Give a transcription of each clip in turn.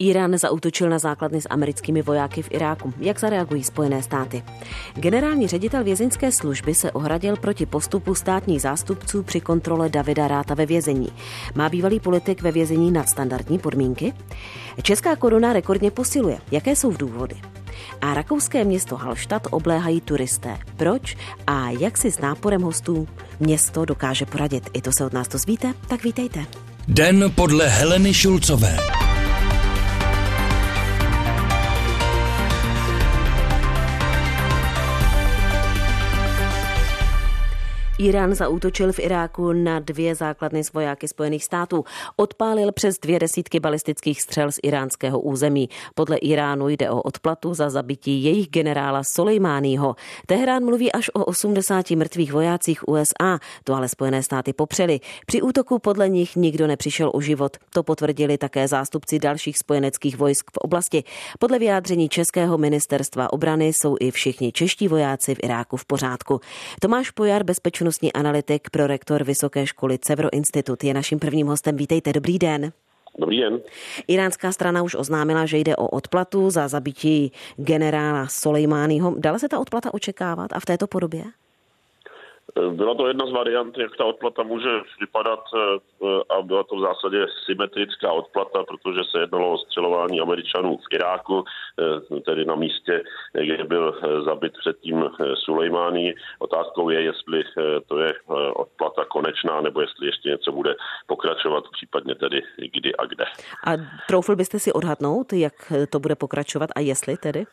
Irán zautočil na základny s americkými vojáky v Iráku. Jak zareagují Spojené státy? Generální ředitel vězeňské služby se ohradil proti postupu státních zástupců při kontrole Davida Ráta ve vězení. Má bývalý politik ve vězení nadstandardní podmínky? Česká koruna rekordně posiluje. Jaké jsou v důvody? A rakouské město Halštat obléhají turisté. Proč a jak si s náporem hostů město dokáže poradit? I to se od nás dozvíte, tak vítejte. Den podle Heleny Šulcové. Irán zaútočil v Iráku na dvě základny s vojáky Spojených států. Odpálil přes dvě desítky balistických střel z iránského území. Podle Iránu jde o odplatu za zabití jejich generála Soleimányho. Teherán mluví až o 80 mrtvých vojácích USA. To ale Spojené státy popřeli. Při útoku podle nich nikdo nepřišel o život. To potvrdili také zástupci dalších spojeneckých vojsk v oblasti. Podle vyjádření Českého ministerstva obrany jsou i všichni čeští vojáci v Iráku v pořádku. Tomáš Pojar, bezpečnost bezpečnostní analytik, prorektor Vysoké školy Cevro Institut, je naším prvním hostem. Vítejte, dobrý den. Dobrý den. Iránská strana už oznámila, že jde o odplatu za zabití generála Soleimányho. Dala se ta odplata očekávat a v této podobě? Byla to jedna z variant, jak ta odplata může vypadat eh, a byla to v zásadě symetrická odplata, protože se jednalo o střelování Američanů v Iráku, eh, tedy na místě, kde byl eh, zabit předtím Sulejmání. Otázkou je, jestli to je odplata konečná, nebo jestli ještě něco bude pokračovat, případně tedy kdy a kde. A troufl byste si odhadnout, jak to bude pokračovat a jestli tedy?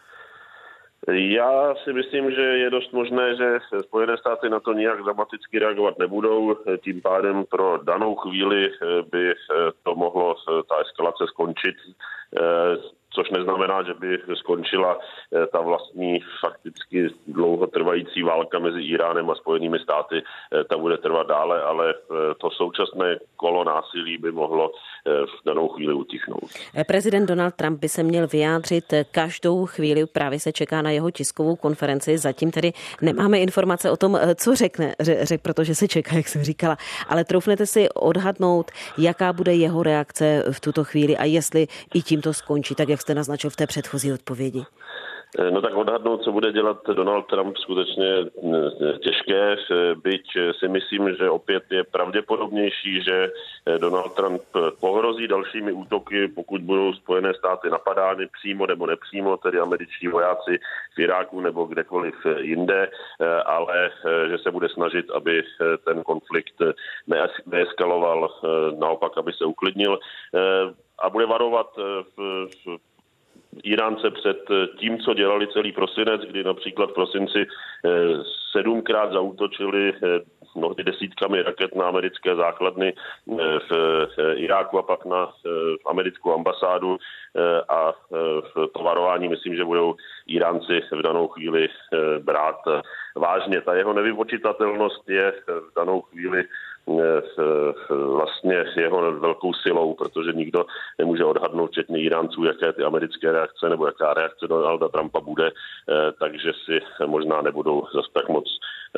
Já si myslím, že je dost možné, že Spojené státy na to nijak dramaticky reagovat nebudou. Tím pádem pro danou chvíli by to mohlo ta eskalace skončit což neznamená, že by skončila eh, ta vlastní fakticky dlouhotrvající válka mezi Iránem a Spojenými státy. Eh, ta bude trvat dále, ale eh, to současné kolo násilí by mohlo v danou chvíli utichnout. Prezident Donald Trump by se měl vyjádřit každou chvíli, právě se čeká na jeho tiskovou konferenci. Zatím tedy nemáme informace o tom, co řekne, řek, protože se čeká, jak jsem říkala. Ale troufnete si odhadnout, jaká bude jeho reakce v tuto chvíli a jestli i tím to skončí, tak jak jste naznačil v té předchozí odpovědi? Eh, no tak odhadnout, co bude dělat Donald Trump, skutečně eh, těžké, eh, byť si myslím, že opět je pravděpodobnější, že Donald Trump pohrozí dalšími útoky, pokud budou Spojené státy napadány přímo nebo nepřímo, tedy američtí vojáci v Iráku nebo kdekoliv jinde, ale že se bude snažit, aby ten konflikt neeskaloval, naopak, aby se uklidnil a bude varovat v, v Iránce před tím, co dělali celý prosinec, kdy například v prosinci eh, sedmkrát zautočili eh, mnohdy desítkami raket na americké základny eh, v Iráku a pak na americkou ambasádu a v to varování myslím, že budou Iránci v danou chvíli brát vážně. Ta jeho nevypočitatelnost je v danou chvíli vlastně jeho velkou silou, protože nikdo nemůže odhadnout, včetně Iránců, jaké ty americké reakce nebo jaká reakce Donalda Trumpa bude, eh, takže si možná nebudou zase tak moc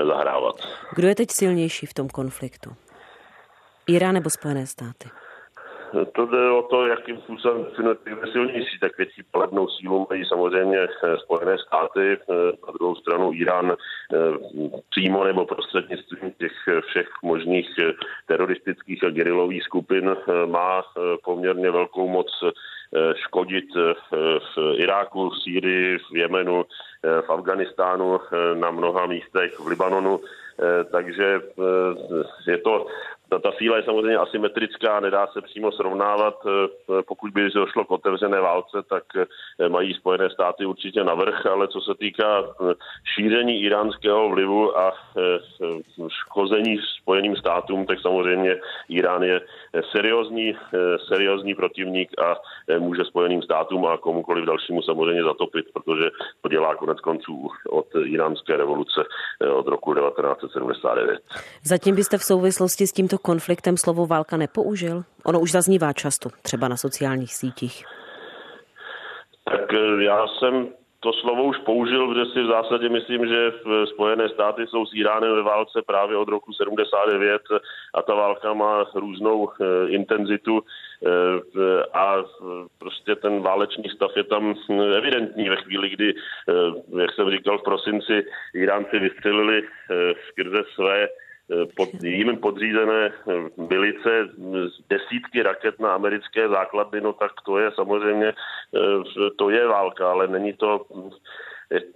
zahrávat. Kdo je teď silnější v tom konfliktu? Irán nebo Spojené státy? To jde o to, jakým způsobem je silnější, tak větší pladnou sílu mají samozřejmě eh, Spojené státy, eh, na druhou stranu Irán eh, přímo nebo prostřednictvím těch všech možných teroristických a gerilových skupin má poměrně velkou moc škodit v Iráku, v Sýrii, v Jemenu, v Afganistánu, na mnoha místech, v Libanonu. Takže je to ta, ta síla je samozřejmě asymetrická, nedá se přímo srovnávat. Eh, pokud by došlo k otevřené válce, tak eh, mají Spojené státy určitě navrh, ale co se týká eh, šíření iránského vlivu a škození Spojeným státům, tak samozřejmě Irán je seriózní, seriózní protivník a může Spojeným státům a komukoliv dalšímu samozřejmě zatopit, protože to dělá konec konců od iránské revoluce od roku 1979. Zatím byste v souvislosti s tímto konfliktem slovo válka nepoužil? Ono už zaznívá často, třeba na sociálních sítích. Tak eh, já jsem to slovo už použil, protože si v zásadě myslím, že v Spojené státy jsou s Iránem ve válce právě od roku 79 a ta válka má různou intenzitu a prostě ten válečný stav je tam evidentní ve chvíli, kdy, jak jsem říkal v prosinci, Iránci vystřelili skrze své pod jim podřízené milice desítky raket na americké základny, no tak to je samozřejmě, to je válka, ale není to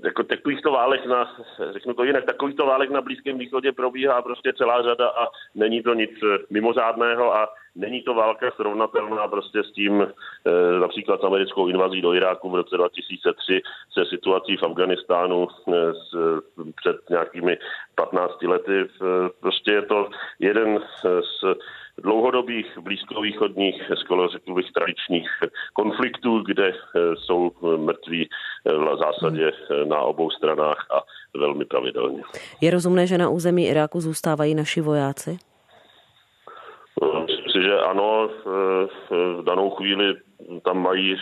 jako takovýchto válek na, řeknu to jinak, takovýchto válek na Blízkém východě probíhá prostě celá řada a není to nic mimořádného a není to válka srovnatelná prostě s tím e, například s americkou invazí do Iráku v roce 2003 se situací v Afganistánu e, s, před nějakými 15 lety. E, prostě je to jeden z dlouhodobých blízkovýchodních, skoro řekl bych tradičních konfliktů, kde jsou mrtví v zásadě na obou stranách a velmi pravidelně. Je rozumné, že na území Iráku zůstávají naši vojáci? Myslím si, že ano, v danou chvíli tam mají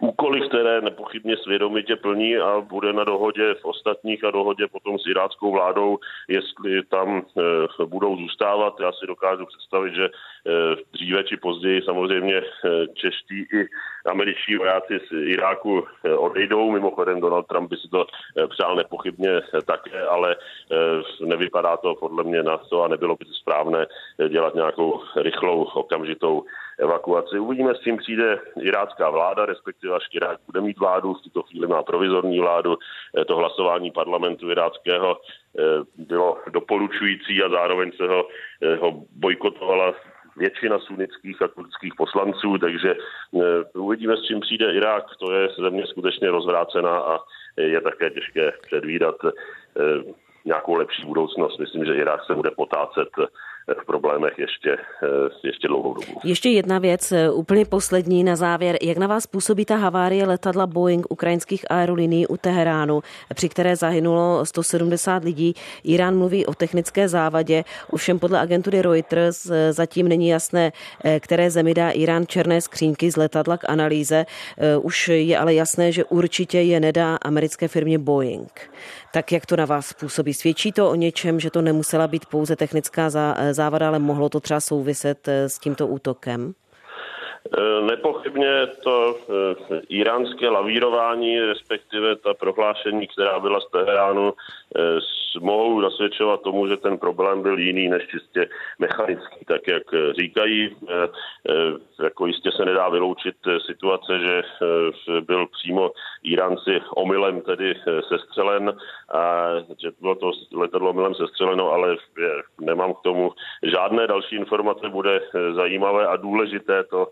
úkoly, které nepochybně svědomitě plní a bude na dohodě v ostatních a dohodě potom s iráckou vládou, jestli tam eh, budou zůstávat. Já si dokážu představit, že eh, dříve či později samozřejmě eh, čeští i američtí vojáci z Iráku odejdou. Mimochodem Donald Trump by si to přál nepochybně také, ale nevypadá to podle mě na to a nebylo by to správné dělat nějakou rychlou okamžitou evakuaci. Uvidíme, s čím přijde irácká vláda, respektive až Irák bude mít vládu, v tuto chvíli má provizorní vládu. Eh, to hlasování parlamentu iráckého eh, bylo doporučující a zároveň se ho, eh, ho bojkotovala většina sunnických a kurdských poslanců, takže uvidíme, s čím přijde Irák. To je země skutečně rozvrácená a je také těžké předvídat nějakou lepší budoucnost. Myslím, že Irák se bude potácet v problémech ještě, eh, ještě dlouhou dobu. Ještě jedna věc, eh, úplně poslední na závěr. Jak na vás působí ta havárie letadla Boeing ukrajinských aerolinií u Teheránu, při které zahynulo 170 lidí? Irán mluví o technické závadě, ovšem podle agentury Reuters eh, zatím není jasné, které zemi dá Irán černé skřínky z letadla k analýze. Už je ale jasné, že určitě je nedá americké firmě Boeing. Tak jak to na vás působí? Svědčí to o něčem, že to nemusela být pouze technická závada, ale mohlo to třeba souviset eh, s tímto útokem? Eh, nepochybně to eh, iránské lavírování, respektive ta prohlášení, která byla z Teheránu, mohou nasvědčovat tomu, že ten problém byl jiný než čistě mechanický, tak jak říkají. Jako jistě se nedá vyloučit situace, že byl přímo Iránci omylem tedy sestřelen a že bylo to letadlo omylem sestřeleno, ale nemám k tomu žádné další informace. Bude zajímavé a důležité to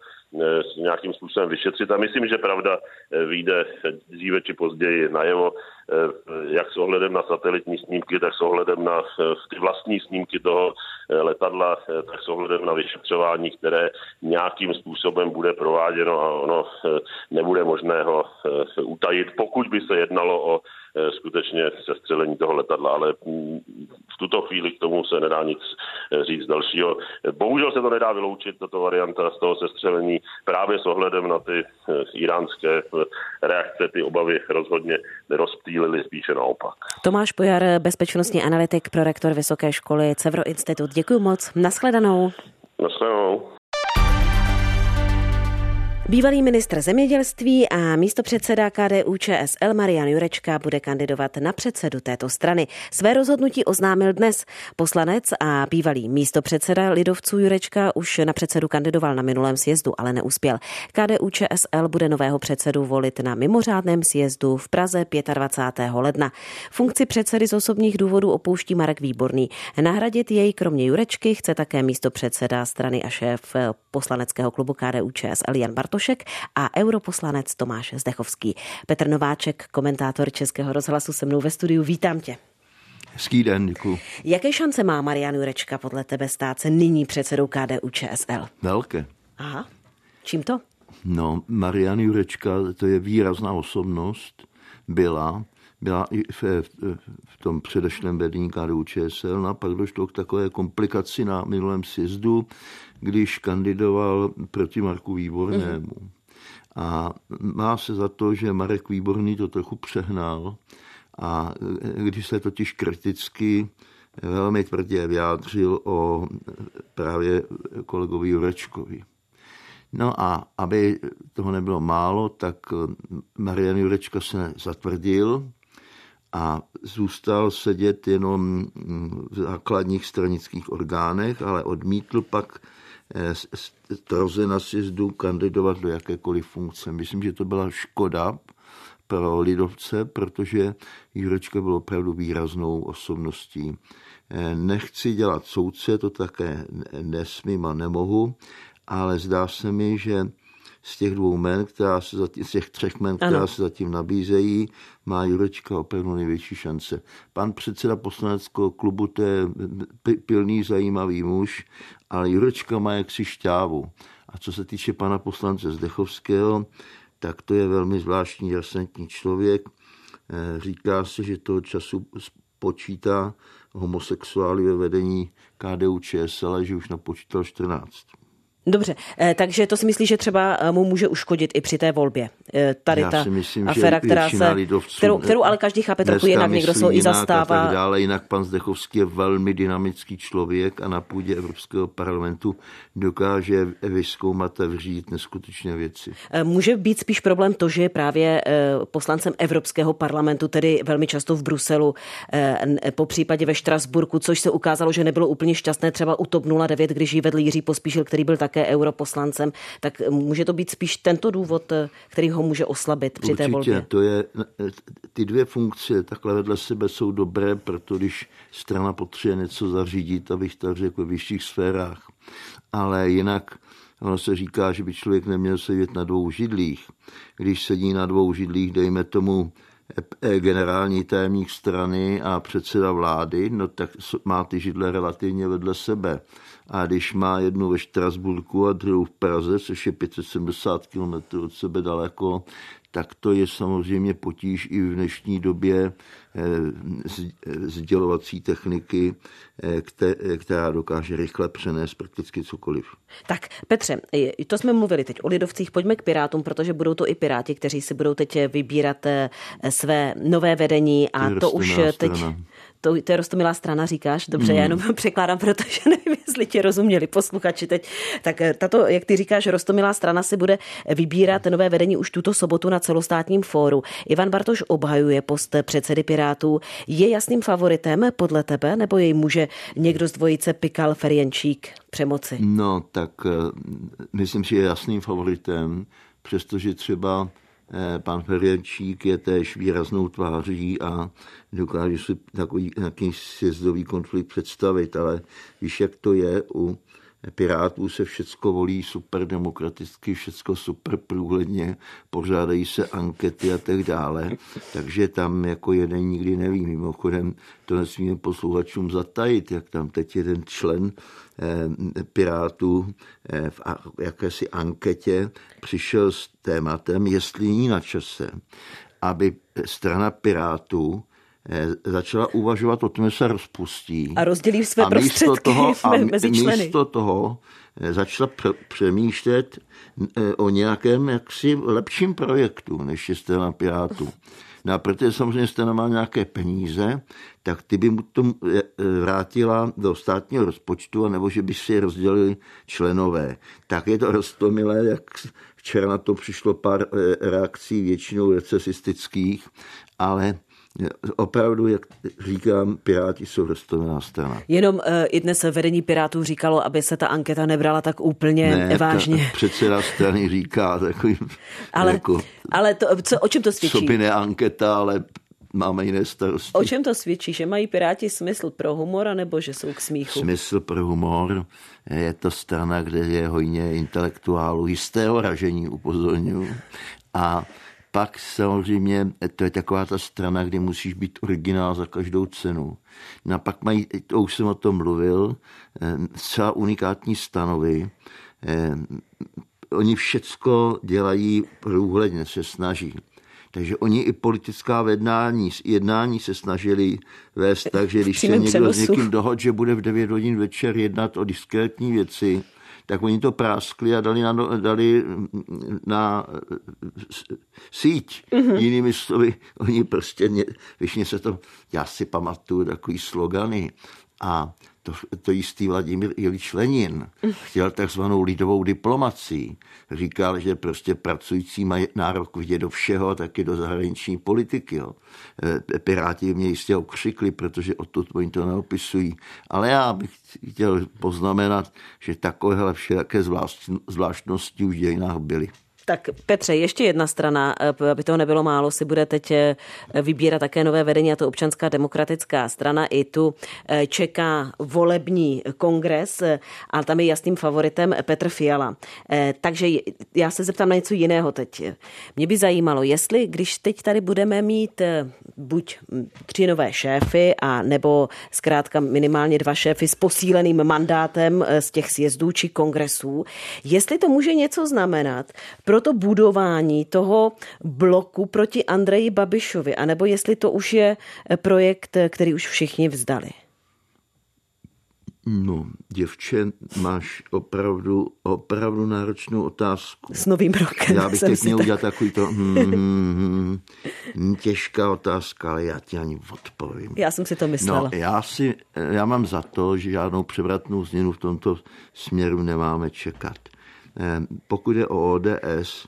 nějakým způsobem vyšetřit. A myslím, že pravda eh, vyjde dříve či později najevo, eh, jak s ohledem na satelitní snímky, tak s ohledem na ty vlastní snímky toho letadla, tak s ohledem na vyšetřování, které nějakým způsobem bude prováděno a ono nebude možné ho utajit, pokud by se jednalo o skutečně sestřelení toho letadla, ale mm, v tuto chvíli k tomu se nedá nic eh, říct dalšího. Bohužel se to nedá vyloučit, tato varianta z toho sestřelení právě s ohledem na ty eh, iránské reakce, ty obavy rozhodně nerozptýlily, spíše naopak. Tomáš Pojar, bezpečnostní analytik, prorektor Vysoké školy Cevro Institut. Děkuji moc. Naschledanou. Naschledanou. Bývalý ministr zemědělství a místopředseda KDU ČSL Marian Jurečka bude kandidovat na předsedu této strany. Své rozhodnutí oznámil dnes. Poslanec a bývalý místopředseda lidovců Jurečka už na předsedu kandidoval na minulém sjezdu, ale neuspěl. KDU ČSL bude nového předsedu volit na mimořádném sjezdu v Praze 25. ledna. Funkci předsedy z osobních důvodů opouští Marek Výborný. Nahradit jej kromě Jurečky chce také místopředseda strany a šéf poslaneckého klubu KDU ČSL Jan Bartoš Bartošek a europoslanec Tomáš Zdechovský. Petr Nováček, komentátor Českého rozhlasu se mnou ve studiu. Vítám tě. Hezký den, děkuji. Jaké šance má Marian Jurečka podle tebe stát se nyní předsedou KDU ČSL? Velké. Aha. Čím to? No, Marian Jurečka, to je výrazná osobnost, byla, byla i v, v tom předešlém vedení KDU ČSL, no a pak došlo k takové komplikaci na minulém sjezdu, když kandidoval proti Marku Výbornému. Mm-hmm. A má se za to, že Marek Výborný to trochu přehnal a když se totiž kriticky velmi tvrdě vyjádřil o právě kolegovi Jurečkovi. No a aby toho nebylo málo, tak Marian Jurečka se zatvrdil a zůstal sedět jenom v základních stranických orgánech, ale odmítl pak stroze na sjezdu kandidovat do jakékoliv funkce. Myslím, že to byla škoda pro lidovce, protože Jurečka byl opravdu výraznou osobností. Nechci dělat soudce, to také nesmím a nemohu, ale zdá se mi, že z těch dvou men, která se zatím, z těch třech men, která ano. se zatím nabízejí, má Jurečka opravdu největší šance. Pan předseda poslaneckého klubu, to je pilný, zajímavý muž, ale Jurečka má jaksi šťávu. A co se týče pana poslance Zdechovského, tak to je velmi zvláštní, jasentní člověk. Eh, říká se, že toho času počítá homosexuály ve vedení KDU ČSL, že už napočítal 14. Dobře, eh, takže to si myslí, že třeba eh, mu může uškodit i při té volbě. Eh, tady Já ta si myslím, afera, která se, kterou, kterou ale každý chápe trochu jinak, někdo se i zastává. A tak dále. Jinak pan Zdechovský je velmi dynamický člověk a na půdě Evropského parlamentu dokáže vyskoumat a vřít neskutečné věci. Může být spíš problém to, že je právě poslancem Evropského parlamentu, tedy velmi často v Bruselu, po případě ve Štrasburku, což se ukázalo, že nebylo úplně šťastné třeba u TOP 09, když ji vedl Jiří Pospíšil, který byl také také europoslancem, tak může to být spíš tento důvod, který ho může oslabit při Určitě, té volbě? to je, ty dvě funkce takhle vedle sebe jsou dobré, protože když strana potřebuje něco zařídit, abych tak řekl, v vyšších sférách. Ale jinak ono se říká, že by člověk neměl sedět na dvou židlích. Když sedí na dvou židlích, dejme tomu generální tajemník strany a předseda vlády, no tak má ty židle relativně vedle sebe. A když má jednu ve Štrasburku a druhou v Praze, což je 570 km od sebe daleko, tak to je samozřejmě potíž i v dnešní době eh, sdělovací techniky, eh, která dokáže rychle přenést prakticky cokoliv. Tak Petře, to jsme mluvili teď o lidovcích, pojďme k Pirátům, protože budou to i Piráti, kteří si budou teď vybírat eh, své nové vedení a to, to už teď... Strana to, to je rostomilá strana, říkáš? Dobře, mm. já jenom překládám, protože nevím, jestli tě rozuměli posluchači teď. Tak eh, tato, jak ty říkáš, rostomilá strana si bude vybírat nové vedení už tuto sobotu na celostátním fóru. Ivan Bartoš obhajuje post předsedy Pirátů. Je jasným favoritem podle tebe, nebo jej může někdo z dvojice Pikal Ferjenčík přemoci? No, tak eh, myslím, že je jasným favoritem, přestože třeba pan Ferjenčík je též výraznou tváří a dokáže si takový nějaký sjezdový konflikt představit, ale víš, jak to je u Pirátů se všecko volí super demokraticky, všecko super průhledně, pořádají se ankety a tak dále, takže tam jako jeden nikdy neví. Mimochodem to nesmíme posluchačům zatajit, jak tam teď jeden člen eh, Pirátů eh, v jakési anketě přišel s tématem, jestli není na čase, aby strana Pirátů začala uvažovat o tom, že se rozpustí. A rozdělí své a prostředky toho, a mezi členy. místo toho eh, začala přemýšlet eh, o nějakém jaksi lepším projektu, než je strana Pirátů. No a protože samozřejmě strana má nějaké peníze, tak ty by mu to vrátila do státního rozpočtu, nebo že by si je rozdělili členové. Tak je to roztomilé, jak včera na to přišlo pár reakcí, většinou recesistických, ale opravdu, jak říkám, Piráti jsou roztomilá strana. Jenom uh, i dnes vedení Pirátů říkalo, aby se ta anketa nebrala tak úplně ne, vážně. předseda strany říká takový... ale jako, ale to, co, o čem to svědčí? Co by ne anketa, ale máme jiné starosti. O čem to svědčí? Že mají Piráti smysl pro humor, nebo že jsou k smíchu? Smysl pro humor. Je to strana, kde je hojně intelektuálů, jistého ražení, upozorňuji. A pak samozřejmě to je taková ta strana, kde musíš být originál za každou cenu. No a pak mají, to už jsem o tom mluvil, eh, celá unikátní stanovy. Eh, oni všecko dělají průhledně, se snaží. Takže oni i politická jednání, jednání se snažili vést tak, že když se někdo s někým dohod, že bude v 9 hodin večer jednat o diskrétní věci, tak oni to práskli a dali na, dali na síť. Mm-hmm. Jinými slovy, oni prostě, když se to, já si pamatuju takový slogany a to, to jistý Vladimír Ilič Lenin chtěl takzvanou lidovou diplomací. Říkal, že prostě pracující mají nárok vidět do všeho, taky do zahraniční politiky. Jo. E, Piráti mě jistě okřikli, protože odtud oni to neopisují. Ale já bych chtěl poznamenat, že takovéhle všelijaké zvláštnosti už v dějinách byly. Tak Petře, ještě jedna strana, eh, aby toho nebylo málo, si bude teď eh, vybírat také nové vedení, a to občanská demokratická strana. I tu eh, čeká volební kongres, a tam je jasným favoritem Petr Fiala. Takže já se zeptám na něco jiného teď. Mě by zajímalo, jestli, když teď tady budeme mít buď tři nové šéfy, a nebo zkrátka minimálně dva šéfy s posíleným mandátem z těch sjezdů či kongresů, jestli to může něco znamenat pro pro to budování toho bloku proti Andreji Babišovi, anebo jestli to už je eh, projekt, eh, který už všichni vzdali? No, děvče, máš opravdu, opravdu náročnou otázku. S novým rokem. Já bych teď měl udělat takový to hmm, hmm, hmm, těžká otázka, ale já ti ani odpovím. Já jsem si to myslela. No, já, si, já mám za to, že žádnou převratnou změnu v tomto směru nemáme čekat. Pokud je o ODS,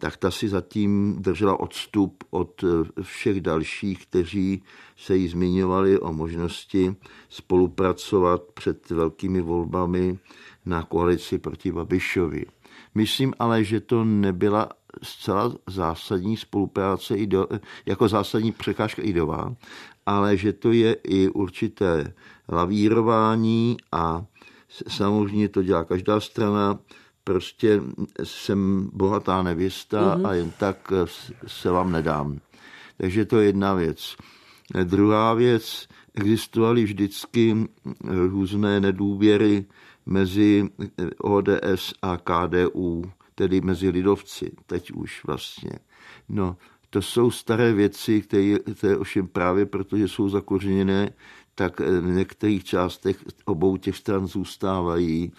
tak ta si zatím držela odstup od eh, všech dalších, kteří se jí zmiňovali o možnosti spolupracovat před velkými volbami na koalici proti Babišovi. Myslím ale, že to nebyla zcela zásadní spolupráce jako zásadní překážka idová, ale že to je i určité lavírování a samozřejmě to dělá každá strana prostě jsem bohatá nevěsta mm-hmm. a jen tak se vám nedám. Takže to je jedna věc. Druhá věc, existovaly vždycky různé nedůvěry mezi ODS a KDU, tedy mezi lidovci, teď už vlastně. No, to jsou staré věci, které, které ovšem právě protože jsou zakořeněné, tak v některých částech obou těch stran zůstávají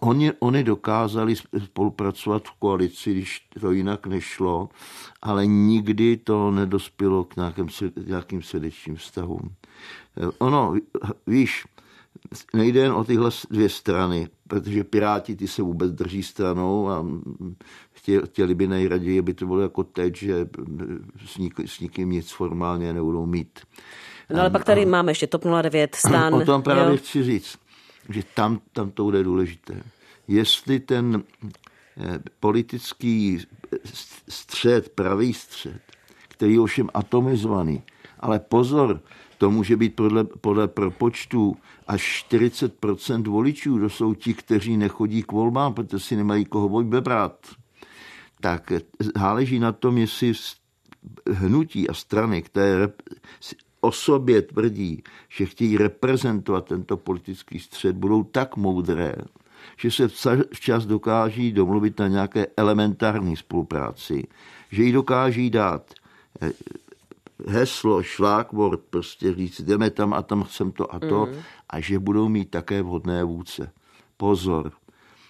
Oni, oni dokázali spolupracovat v koalici, když to jinak nešlo, ale nikdy to nedospělo k nějakým, nějakým srdečním vztahům. Ono, víš, nejde jen o tyhle dvě strany, protože Piráti ty se vůbec drží stranou a chtěli by nejraději, aby to bylo jako teď, že s nikým nic formálně nebudou mít. No ale pak tady a, máme ještě TOP 09, stan. O tom právě jo? chci říct že tam, tam to bude důležité. Jestli ten eh, politický střed, pravý střed, který je ovšem atomizovaný, ale pozor, to může být podle, podle propočtu až 40% voličů, to jsou ti, kteří nechodí k volbám, protože si nemají koho vybrat. Tak záleží na tom, jestli hnutí a strany, které o sobě tvrdí, že chtějí reprezentovat tento politický střed, budou tak moudré, že se včas dokáží domluvit na nějaké elementární spolupráci, že ji dokáží dát eh, heslo, šlákvort, prostě říct, jdeme tam a tam chcem to a to, mm. a že budou mít také vhodné vůdce. Pozor,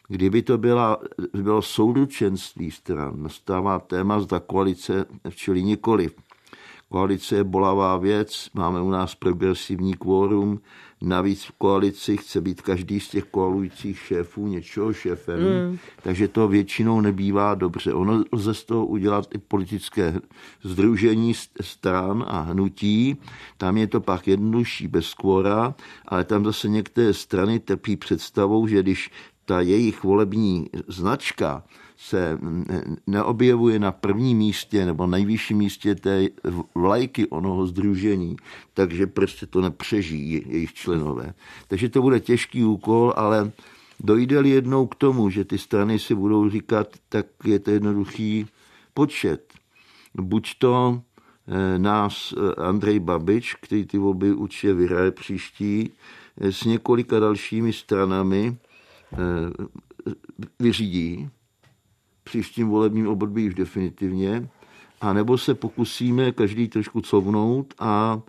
kdyby to byla, bylo soudučenství stran, nastává téma zda koalice, čili nikoliv, Koalice je bolavá věc, máme u nás progresivní kvórum, navíc v koalici chce být každý z těch koalujících šéfů něčeho šéfem, mm. takže to většinou nebývá dobře. Ono lze z toho udělat i politické združení stran a hnutí, tam je to pak jednodušší bez kvora, ale tam zase některé strany trpí představou, že když ta jejich volební značka se neobjevuje na prvním místě nebo nejvyšším místě té vlajky onoho združení, takže prostě to nepřežijí jejich členové. Takže to bude těžký úkol, ale dojde-li jednou k tomu, že ty strany si budou říkat, tak je to jednoduchý počet. Buď to eh, nás eh, Andrej Babič, který ty volby určitě vyhraje příští, eh, s několika dalšími stranami vyřídí, příštím volebním období už definitivně, a nebo se pokusíme každý trošku covnout a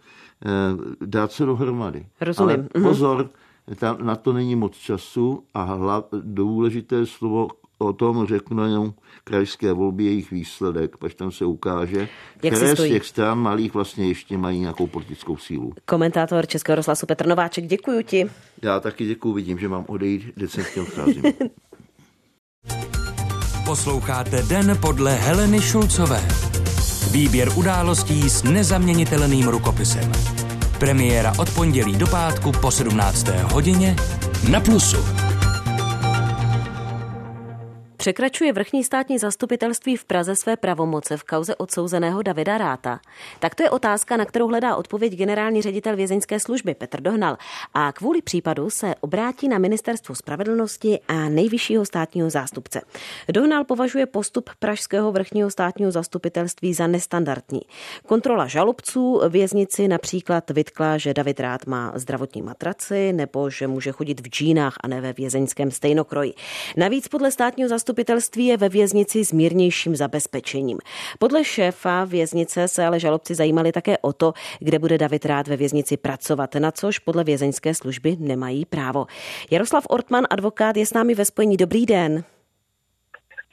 e, dát se dohromady. Rozumím. Ale mhm. pozor, tam na to není moc času a hla, důležité slovo o tom řeknou krajské volby jejich výsledek, pak tam se ukáže, Jak které z těch stran malých vlastně ještě mají nějakou politickou sílu. Komentátor Českého rozhlasu Petr Nováček, děkuji ti. Já taky děkuji, vidím, že mám odejít, decentně odcházím. Posloucháte Den podle Heleny Šulcové. Výběr událostí s nezaměnitelným rukopisem. Premiéra od pondělí do pátku po 17. hodině na Plusu. Překračuje vrchní státní zastupitelství v Praze své pravomoce v kauze odsouzeného Davida Ráta? Tak to je otázka, na kterou hledá odpověď generální ředitel vězeňské služby Petr Dohnal. A kvůli případu se obrátí na ministerstvo spravedlnosti a nejvyššího státního zástupce. Dohnal považuje postup Pražského vrchního státního zastupitelství za nestandardní. Kontrola žalobců věznici například vytkla, že David Rát má zdravotní matraci nebo že může chodit v džínách a ne ve vězeňském stejnokroji. Navíc podle státního zastupitelství zastupitelství je ve věznici s mírnějším zabezpečením. Podle šéfa věznice se ale žalobci zajímali také o to, kde bude David Rád ve věznici pracovat, na což podle vězeňské služby nemají právo. Jaroslav Ortman, advokát, je s námi ve spojení. Dobrý den.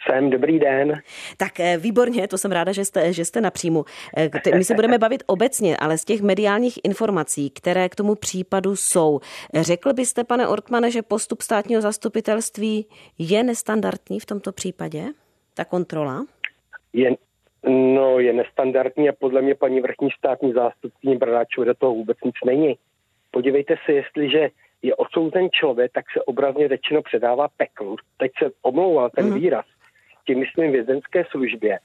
Jsem, dobrý den. Tak eh, výborně, to jsem ráda, že jste, že jste napříjmu. Eh, my se budeme bavit obecně, ale z těch mediálních informací, které k tomu případu jsou, řekl byste, pane Ortmane, že postup státního zastupitelství je nestandardní v tomto případě, ta kontrola? Je, no, je nestandardní a podle mě paní vrchní státní zástupkyně Bradáčové do toho vůbec nic není. Podívejte se, jestliže je odsouzen člověk, tak se obrazně řečeno předává peklu. Teď se omlouval ten mm. výraz tím myslím vězenské službě.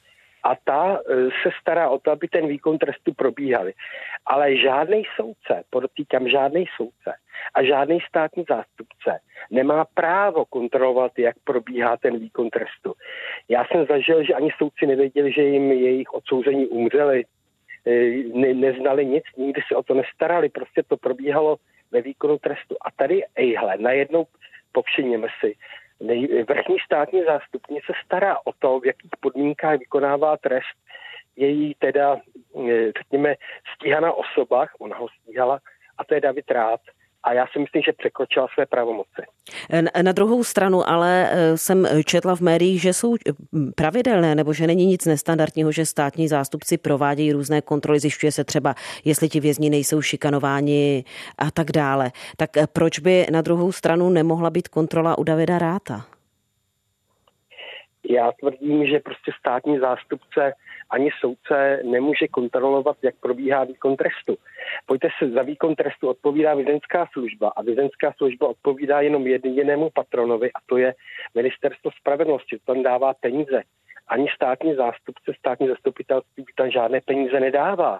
A ta e, se stará o to, aby ten výkon trestu probíhal. Ale žádný soudce, podotýkám žádný soudce a žádný státní zástupce nemá právo kontrolovat, jak probíhá ten výkon trestu. Já jsem zažil, že ani soudci nevěděli, že jim jejich odsouzení umřeli, e, ne, neznali nic, nikdy se o to nestarali, prostě to probíhalo ve výkonu trestu. A tady, ejhle, najednou povšimněme si, nej, vrchní státní zástupně se stará o to, v jakých podmínkách vykonává trest. Její teda, eh, řekněme, stíhaná osoba, ona ho stíhala, a to je David Rád a já si myslím, že překročila své pravomoci. Na druhou stranu ale eh, jsem četla v médiích, že jsou eh, pravidelné nebo že není nic nestandardního, že státní zástupci provádějí různé kontroly, zjišťuje se třeba, jestli ti vězni nejsou šikanováni a tak dále. Tak eh, proč by na druhou stranu nemohla být kontrola u Davida Ráta? Já tvrdím, že prostě státní zástupce ani soudce nemůže kontrolovat, jak probíhá výkon trestu. Pojďte se, za výkon trestu odpovídá vězenská služba a vězenská služba odpovídá jenom jedinému patronovi a to je ministerstvo spravedlnosti. Tam dává peníze. Ani státní zástupce, státní zastupitelství tam žádné peníze nedává.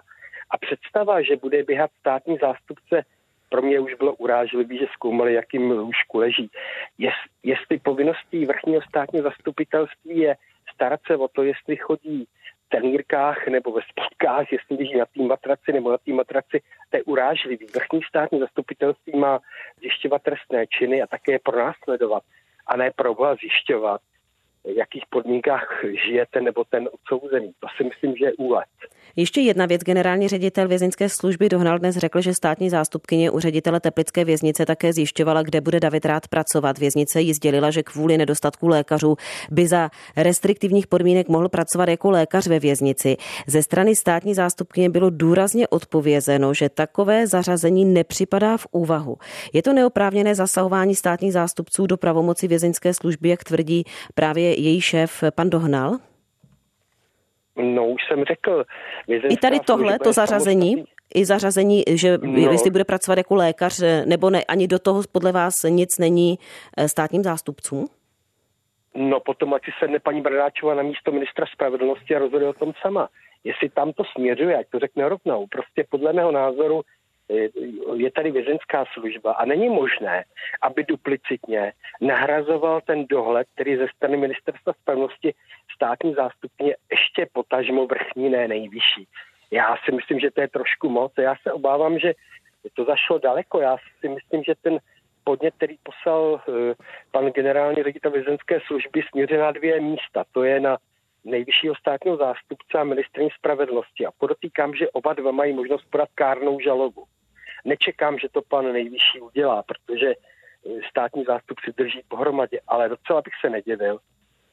A představa, že bude běhat státní zástupce pro mě už bylo urážlivé, že zkoumali, jakým lůžku leží. Jest, jestli povinností vrchního státního zastupitelství je starat se o to, jestli chodí tenírkách nebo ve spodkách, jestli leží na té matraci nebo na té matraci, to je urážlivý. Vrchní státní zastupitelství má zjišťovat trestné činy a také pronásledovat a ne proboha zjišťovat, v jakých podmínkách žijete nebo ten odsouzený. To si myslím, že je úlet. Ještě jedna věc. Generální ředitel vězeňské služby Dohnal dnes řekl, že státní zástupkyně u ředitele Teplické věznice také zjišťovala, kde bude David rád pracovat. Věznice jí sdělila, že kvůli nedostatku lékařů by za restriktivních podmínek mohl pracovat jako lékař ve věznici. Ze strany státní zástupkyně bylo důrazně odpovězeno, že takové zařazení nepřipadá v úvahu. Je to neoprávněné zasahování státních zástupců do pravomoci vězeňské služby, jak tvrdí právě její šéf pan Dohnal? No, už jsem řekl. I tady tohle, to zařazení, samostatný... i zařazení, že no. jestli bude pracovat jako lékař, nebo ne, ani do toho podle vás nic není eh, státním zástupcům? No potom, ať si sedne paní Bradáčová na místo ministra spravedlnosti a rozhoduje o tom sama. Jestli tam to směřuje, ať to řekne rovnou. Prostě podle mého názoru je tady vězenská služba a není možné, aby duplicitně nahrazoval ten dohled, který ze strany ministerstva spravedlnosti státní zástupně ještě potažmo vrchní, ne nejvyšší. Já si myslím, že to je trošku moc. Já se obávám, že to zašlo daleko. Já si myslím, že ten podnět, který poslal eh, pan generální ředitel vězenské služby, směřuje na dvě místa. To je na nejvyššího státního zástupce a ministrní spravedlnosti. A podotýkám, že oba dva mají možnost podat kárnou žalobu Nečekám, že to pan nejvyšší udělá, protože státní zástupci drží pohromadě, ale docela bych se nedivil,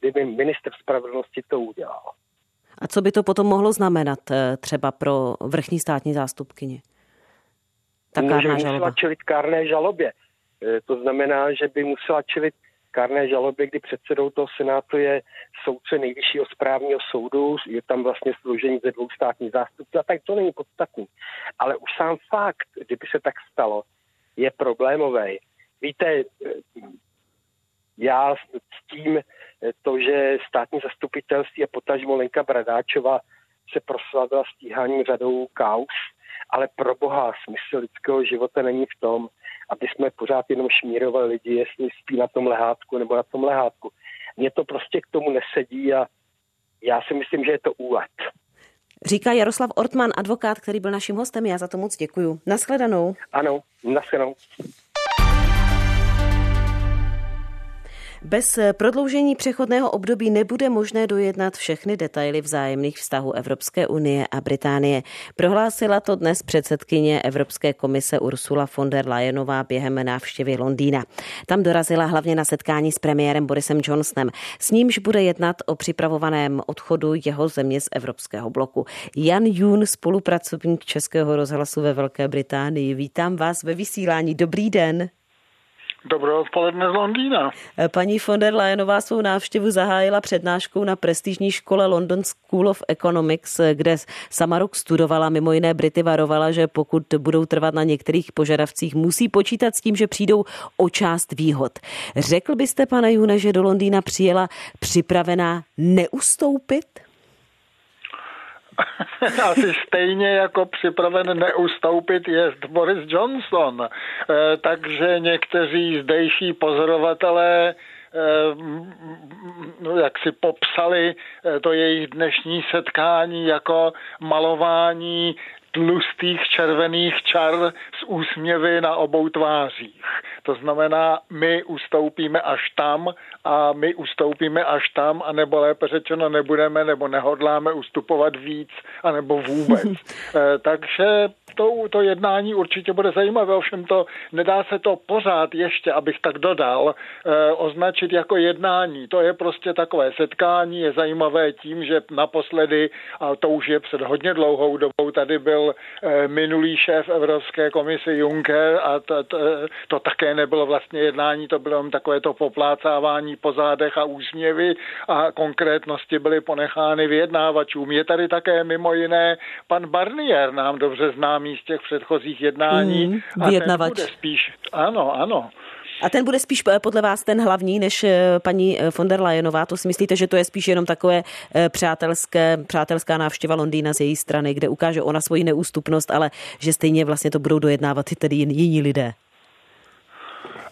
kdyby minister spravedlnosti to udělal. A co by to potom mohlo znamenat eh, třeba pro vrchní státní zástupkyni? Ta kárná že musela čelit kárné žalobě. Eh, to znamená, že by musela čelit kárné žalobě, kdy předsedou toho senátu je soudce nejvyššího správního soudu, je tam vlastně složení ze dvou státních zástupců a tak to není podstatný. Ale už sám fakt, kdyby se tak stalo, je problémový. Víte, eh, já s tím to, že státní zastupitelství a potažmo Lenka Bradáčova se proslavila stíháním řadou kaus, ale pro boha smysl lidského života není v tom, aby jsme pořád jenom šmírovali lidi, jestli spí na tom lehátku nebo na tom lehátku. Mně to prostě k tomu nesedí a já si myslím, že je to úlet. Říká Jaroslav Ortman, advokát, který byl naším hostem. Já za to moc děkuju. Naschledanou. Ano, naschledanou. Bez prodloužení přechodného období nebude možné dojednat všechny detaily vzájemných vztahů Evropské unie a Británie. Prohlásila to dnes předsedkyně Evropské komise Ursula von der Leyenová během návštěvy Londýna. Tam dorazila hlavně na setkání s premiérem Borisem Johnsonem. S nímž bude jednat o připravovaném odchodu jeho země z Evropského bloku. Jan Jun, spolupracovník Českého rozhlasu ve Velké Británii. Vítám vás ve vysílání. Dobrý den. Dobré odpoledne z Londýna. Paní von der Leyenová svou návštěvu zahájila přednáškou na prestižní škole London School of Economics, kde sama rok studovala. Mimo jiné Brity varovala, že pokud budou trvat na některých požadavcích, musí počítat s tím, že přijdou o část výhod. Řekl byste, pane June, že do Londýna přijela připravená neustoupit? asi stejně jako připraven neustoupit je Boris Johnson. Eh, takže někteří zdejší pozorovatelé eh, jak si popsali eh, to jejich dnešní setkání jako malování tlustých červených čar s úsměvy na obou tvářích. To znamená, my ustoupíme až tam a my ustoupíme až tam, anebo lépe řečeno nebudeme nebo nehodláme ustupovat víc, anebo vůbec. Eh, takže to, to jednání určitě bude zajímavé, ovšem to nedá se to pořád ještě, abych tak dodal, eh, označit jako jednání. To je prostě takové setkání, je zajímavé tím, že naposledy, a to už je před hodně dlouhou dobou, tady byl eh, minulý šéf Evropské komise Juncker a to, to, to také nebylo vlastně jednání, to bylo takové to poplácávání po zádech a úsměvy a konkrétnosti byly ponechány vyjednávačům. Je tady také mimo jiné pan Barnier, nám dobře známý z těch předchozích jednání. Mm, vyjednavač. A ten bude spíš, ano, ano. A ten bude spíš eh, podle vás ten hlavní než eh, paní eh, von der Leyenová? To si myslíte, že to je spíš jenom takové přátelské, přátelská návštěva Londýna z její strany, kde ukáže ona svoji neústupnost, ale že stejně vlastně to budou dojednávat i tedy jiní lidé?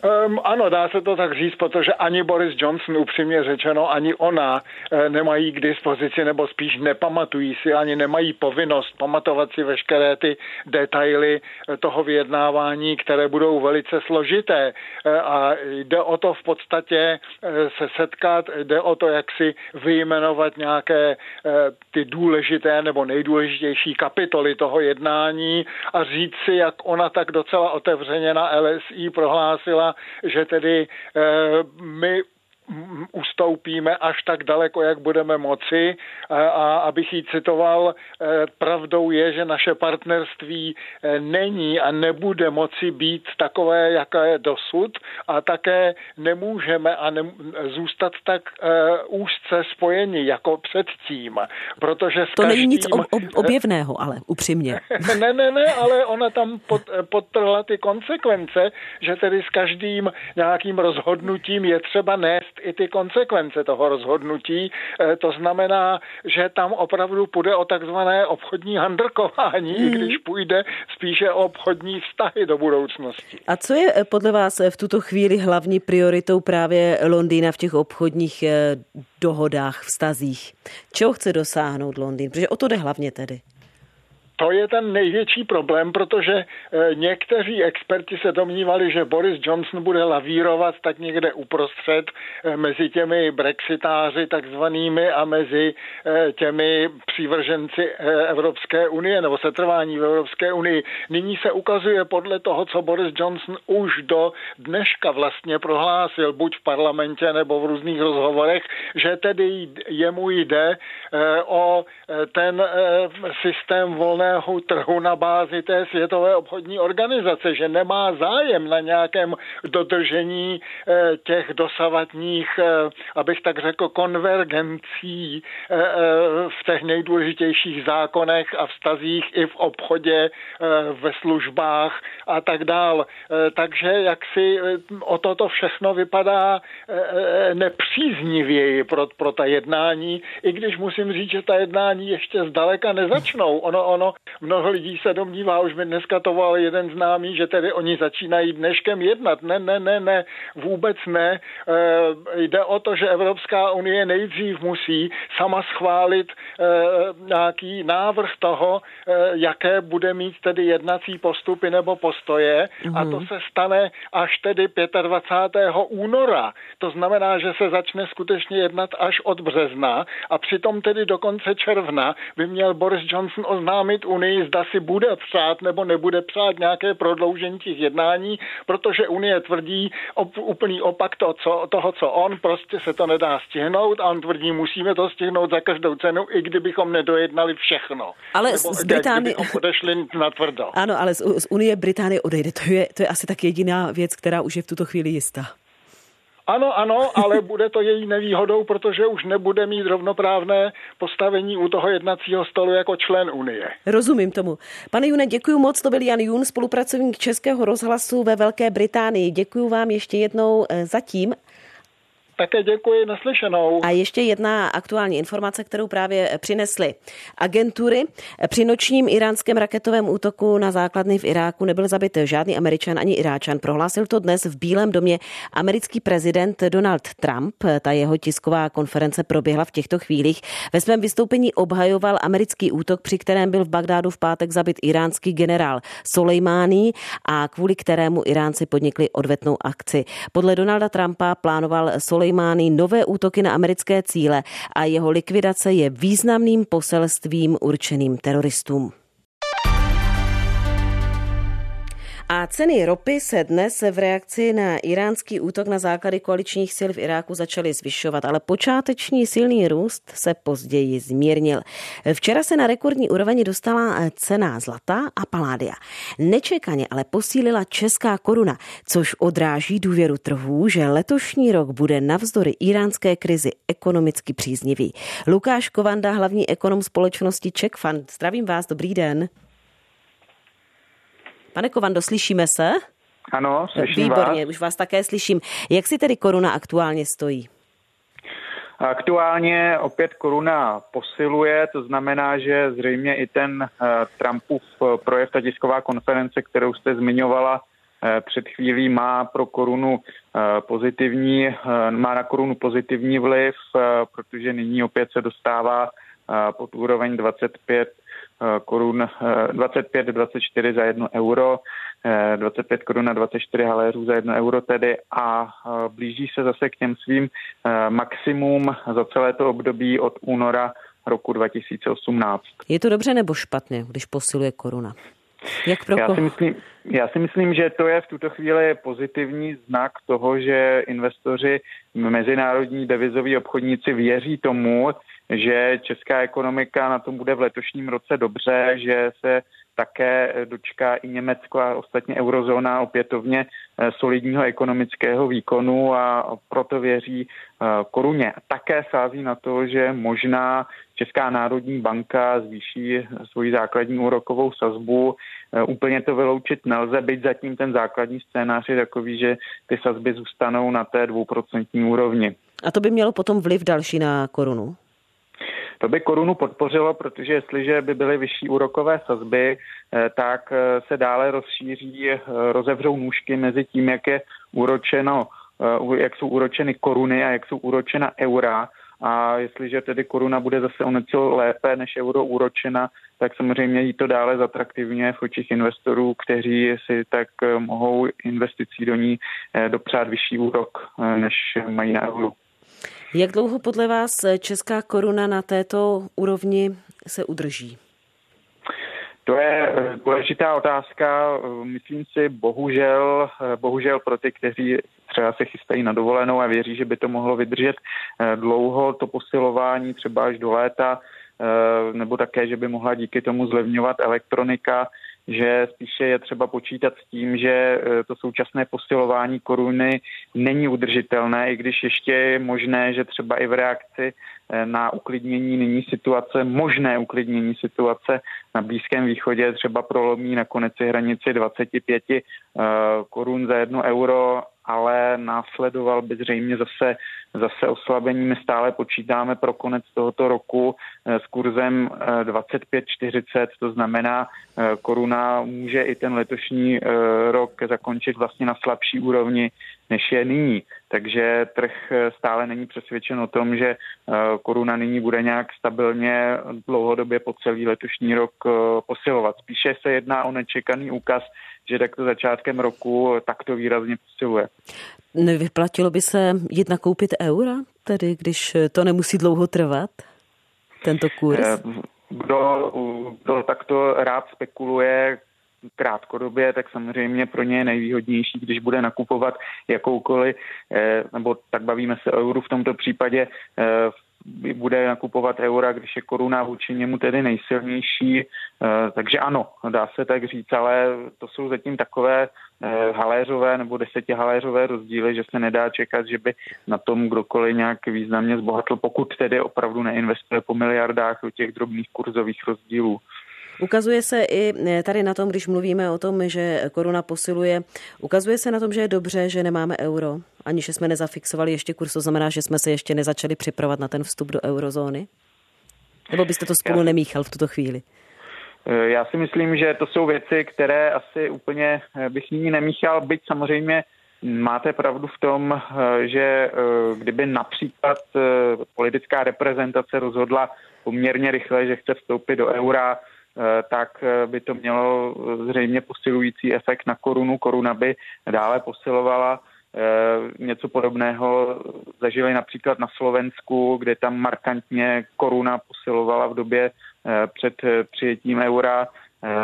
Um, ano, dá se to tak říct, protože ani Boris Johnson, upřímně řečeno, ani ona e, nemají k dispozici, nebo spíš nepamatují si, ani nemají povinnost pamatovat si veškeré ty detaily e, toho vyjednávání, které budou velice složité. E, a jde o to v podstatě se setkat, jde o to, jak si vyjmenovat nějaké ty důležité nebo nejdůležitější kapitoly toho jednání a říct si, jak ona tak docela otevřeně na LSI prohlásila, že tedy eh, my ustoupíme až tak daleko, jak budeme moci. A abych ji citoval, eh, pravdou je, že naše partnerství eh, není a nebude moci být takové, jaké je dosud a také nemůžeme a ne, zůstat tak uh, úzce spojeni jako předtím, protože To každým... není nic ob, ob, objevného, ale upřímně. ne, ne, ne, ale ona tam pod, podtrhla ty konsekvence, že tedy s každým nějakým rozhodnutím je třeba nést i ty konsekvence toho rozhodnutí. E, to znamená, že tam opravdu půjde o takzvané obchodní handrkování, mm. i když půjde spíše o obchodní vztahy do budoucnosti. A co je e, podle vás e, v tuto chvíli hlavní prioritou právě Londýna v těch obchodních dohodách, vztazích? Čeho chce dosáhnout Londýn? Protože o to jde hlavně tedy. To je ten největší problém, protože někteří experti se domnívali, že Boris Johnson bude lavírovat tak někde uprostřed mezi těmi brexitáři takzvanými a mezi těmi přívrženci Evropské unie nebo setrvání v Evropské unii. Nyní se ukazuje podle toho, co Boris Johnson už do dneška vlastně prohlásil, buď v parlamentě nebo v různých rozhovorech, že tedy jemu jde eh, o eh, ten eh, systém volného trhu na bázi té světové obchodní organizace, že nemá zájem na nějakém dodržení těch dosavatních, abych tak řekl, konvergencí v těch nejdůležitějších zákonech a vztazích i v obchodě, ve službách a tak dál. Takže jak si o toto všechno vypadá nepříznivěji pro, pro ta jednání, i když musím říct, že ta jednání ještě zdaleka nezačnou. Ono, ono, mnoho lidí se domnívá, už mi dneska to volal jeden známý, že tedy oni začínají dneškem jednat. Ne, ne, ne, ne, vůbec ne. E, jde o to, že Evropská unie nejdřív musí sama schválit e, nějaký návrh toho, e, jaké bude mít tedy jednací postupy nebo postoje mm-hmm. a to mhm. se stane až tedy 25. února. To znamená, že se začne skutečně jednat až od března a přitom tedy do konce června by měl Boris Johnson oznámit Unii, zda si bude přát nebo nebude přát nějaké prodloužení těch jednání, protože Unie tvrdí op, úplný opak to, co, toho, co on, prostě se to nedá stihnout a on tvrdí, musíme to stihnout za každou cenu, i kdybychom nedojednali všechno. Ale nebo z Británie... odešli na tvrdo. Ano, ale z, z Unie Británie odejde. To je, to je asi tak jediná věc, která už je v tuto chvíli jistá. Ano, ano, ale bude to její nevýhodou, protože už nebude mít rovnoprávné postavení u toho jednacího stolu jako člen Unie. Rozumím tomu. Pane June, děkuji moc. To byl Jan Jun, spolupracovník Českého rozhlasu ve Velké Británii. Děkuji vám ještě jednou eh, zatím také děkuji, naslyšenou. A ještě jedna aktuální informace, kterou právě přinesly agentury. Při nočním iránském raketovém útoku na základny v Iráku nebyl zabit žádný Američan ani Iráčan. Prohlásil to dnes v Bílém domě americký prezident Donald Trump. Ta jeho tisková konference proběhla v těchto chvílích. Ve svém vystoupení obhajoval americký útok, při kterém byl v Bagdádu v pátek zabit iránský generál Soleimání a kvůli kterému Iránci podnikli odvetnou akci. Podle Donalda Trumpa plánoval Soleimání Sulejmány nové útoky na americké cíle a jeho likvidace je významným poselstvím určeným teroristům. A ceny ropy se dnes v reakci na iránský útok na základy koaličních sil v Iráku začaly zvyšovat, ale počáteční silný růst se později zmírnil. Včera se na rekordní úroveň dostala cena zlata a paládia. Nečekaně ale posílila česká koruna, což odráží důvěru trhů, že letošní rok bude navzdory iránské krizi ekonomicky příznivý. Lukáš Kovanda, hlavní ekonom společnosti Czech Fund. Zdravím vás, dobrý den. Pane Kovando, slyšíme se? Ano, slyším Výborně, vás. už vás také slyším. Jak si tedy koruna aktuálně stojí? Aktuálně opět koruna posiluje, to znamená, že zřejmě i ten uh, Trumpův eh, projev, ta tisková konference, kterou jste zmiňovala uh, před chvílí, má pro korunu pozitivní, má na korunu pozitivní vliv, protože nyní opět se dostává pod úroveň 25 Eh, korun 25-24 eh, za jedno euro, 25 eh, korun a 24 haléřů za jedno euro tedy a blíží se zase k těm svým maximum za celé to období od února roku 2018. Je to dobře nebo špatně, když posiluje koruna? Jak pro já, si myslím, já si myslím, že to je v tuto chvíli pozitivní znak toho, že investoři, mezinárodní devizoví obchodníci věří tomu, že česká ekonomika na tom bude v letošním roce dobře, že se také dočká i Německo a ostatně eurozóna opětovně eh, solidního ekonomického výkonu a proto věří eh, koruně. Také sází na to, že možná Česká národní banka zvýší svoji základní úrokovou sazbu. Eh, úplně to vyloučit nelze, byť zatím ten základní scénář je takový, že ty sazby zůstanou na té dvouprocentní úrovni. A to by mělo potom vliv další na korunu? To by korunu podpořilo, protože jestliže by byly vyšší úrokové sazby, eh, tak eh, se dále rozšíří, eh, rozevřou nůžky mezi tím, jak je úročeno, jak jsou úročeny koruny a jak jsou úročena eura a jestliže tedy koruna bude zase o něco lépe než euro úročena, tak samozřejmě jí to dále zatraktivně v očích investorů, kteří si tak mohou investicí do ní dopřát vyšší úrok, než mají na euro. Jak dlouho podle vás česká koruna na této úrovni se udrží? To je důležitá otázka. Myslím si, bohužel, bohužel pro ty, kteří třeba se chystají na dovolenou a věří, že by to mohlo vydržet dlouho, to posilování třeba až do léta, Eh, nebo také, že by mohla díky tomu zlevňovat elektronika, že spíše je třeba počítat s tím, že eh, to současné posilování koruny není udržitelné, i když ještě je možné, že třeba i v reakci eh, na uklidnění nyní situace, možné uklidnění situace na Blízkém východě třeba prolomí nakonec si hranici 25 korun za jedno euro ale následoval by zřejmě zase, zase oslabení. My stále počítáme pro konec tohoto roku eh, s kurzem 25,40, eh, to znamená, eh, koruna může i ten letošní rok zakončit vlastně na slabší úrovni, než je nyní. Takže trh stále není přesvědčen o tom, že koruna nyní bude nějak stabilně dlouhodobě po celý letošní rok posilovat. Spíše se jedná o nečekaný úkaz že takto začátkem roku takto výrazně posiluje. Nevyplatilo by se jít nakoupit eura, tedy když to nemusí dlouho trvat, tento kurz? Eh, kdo, kdo takto rád spekuluje, krátkodobě, tak samozřejmě pro ně je nejvýhodnější, když bude nakupovat jakoukoliv, eh, nebo tak bavíme se o euru v tomto případě, eh, bude nakupovat eura, když je koruna vůči němu tedy nejsilnější. Eh, takže ano, dá se tak říct, ale to jsou zatím takové eh, haléřové nebo desetihaléřové rozdíly, že se nedá čekat, že by na tom kdokoliv nějak významně zbohatl, pokud tedy opravdu neinvestuje po miliardách do těch drobných kurzových rozdílů. Ukazuje se i eh, tady na tom, když mluvíme o tom, že koruna posiluje, ukazuje se na tom, že je dobře, že nemáme euro, aniž jsme nezafixovali ještě kurz, to znamená, že jsme se ještě nezačali připravovat na ten vstup do eurozóny? Nebo byste to spolu nemíchal v tuto chvíli? Eh, já si myslím, že to jsou věci, které asi úplně eh, bych nyní nemíchal, byť samozřejmě máte pravdu v tom, že kdyby například politická reprezentace rozhodla poměrně rychle, že chce vstoupit do eura, tak eh, by to mělo zřejmě posilující efekt na korunu. Koruna by dále posilovala. Eh, něco podobného zažili například na Slovensku, kde tam markantně koruna posilovala v době před přijetím eura.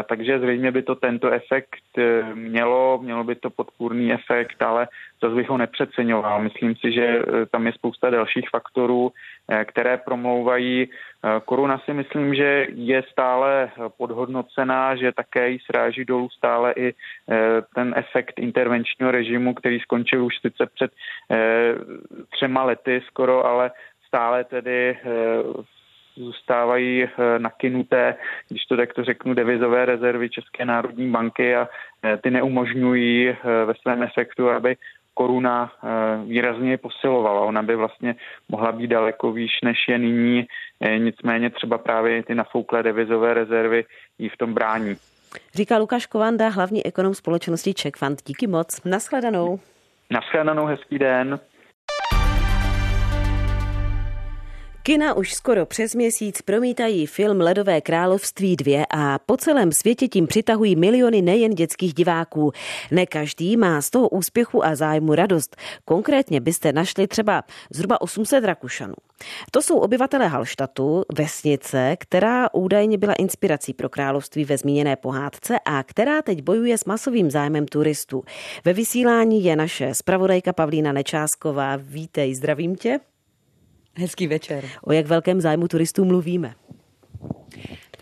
Takže zřejmě by to tento efekt mělo, mělo by to podpůrný efekt, ale zase bych ho nepřeceňoval. Myslím si, že tam je spousta dalších faktorů, které promlouvají Eh, koruna si myslím, že je stále podhodnocená, že také jí sráží dolů stále i eh, ten efekt intervenčního režimu, který skončil už sice před eh, třema lety skoro, ale stále tedy zůstávají nakynuté, když to takto řeknu, devizové rezervy České národní banky a ty neumožňují ve svém efektu, aby koruna eh, výrazně posilovala. Ona by vlastně mohla být daleko výš, než je nyní, eh, nicméně třeba právě ty nafouklé devizové rezervy jí v tom brání. Říká Lukáš Kovanda, hlavní ekonom společnosti Czech Fund. Díky moc. Naschledanou. Naschledanou, hezký den. Kina už skoro přes měsíc promítají film Ledové království 2 a po celém světě tím přitahují miliony nejen dětských diváků. Ne každý má z toho úspěchu a zájmu radost. Konkrétně byste našli třeba zhruba 800 Rakušanů. To jsou obyvatelé Halštatu, vesnice, která údajně byla inspirací pro království ve zmíněné pohádce a která teď bojuje s masovým zájmem turistů. Ve vysílání je naše spravodajka Pavlína Nečásková. Vítej, zdravím tě. Hezký večer. O jak velkém zájmu turistů mluvíme?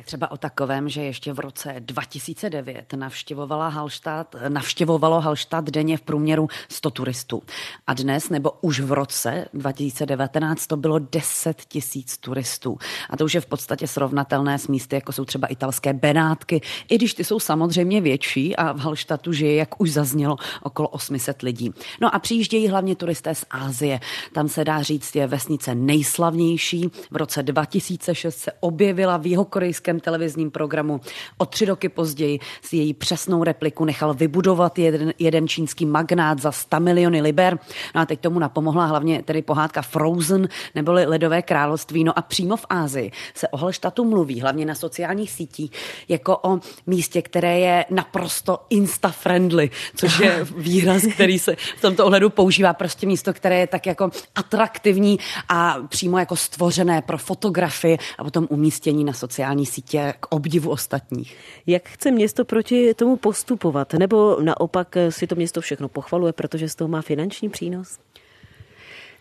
Třeba o takovém, že ještě v roce 2009 navštěvovala Halštát, navštěvovalo Halštát denně v průměru 100 turistů. A dnes, nebo už v roce 2019, to bylo 10 tisíc turistů. A to už je v podstatě srovnatelné s místy, jako jsou třeba italské Benátky, i když ty jsou samozřejmě větší a v Halštatu žije, jak už zaznělo, okolo 800 lidí. No a přijíždějí hlavně turisté z Ázie. Tam se dá říct, je vesnice nejslavnější. V roce 2006 se objevila v jihokorejském svém televizním programu. O tři roky později si její přesnou repliku nechal vybudovat jeden, jeden čínský magnát za 100 miliony liber. No a teď tomu napomohla hlavně tedy pohádka Frozen neboli Ledové království. No a přímo v Ázii se o Halštatu mluví, hlavně na sociálních sítích, jako o místě, které je naprosto insta-friendly, což je výraz, který se v tomto ohledu používá prostě místo, které je tak jako atraktivní a přímo jako stvořené pro fotografii a potom umístění na sociální sítě k obdivu ostatních. Jak chce město proti tomu postupovat? Nebo naopak si to město všechno pochvaluje, protože z toho má finanční přínos?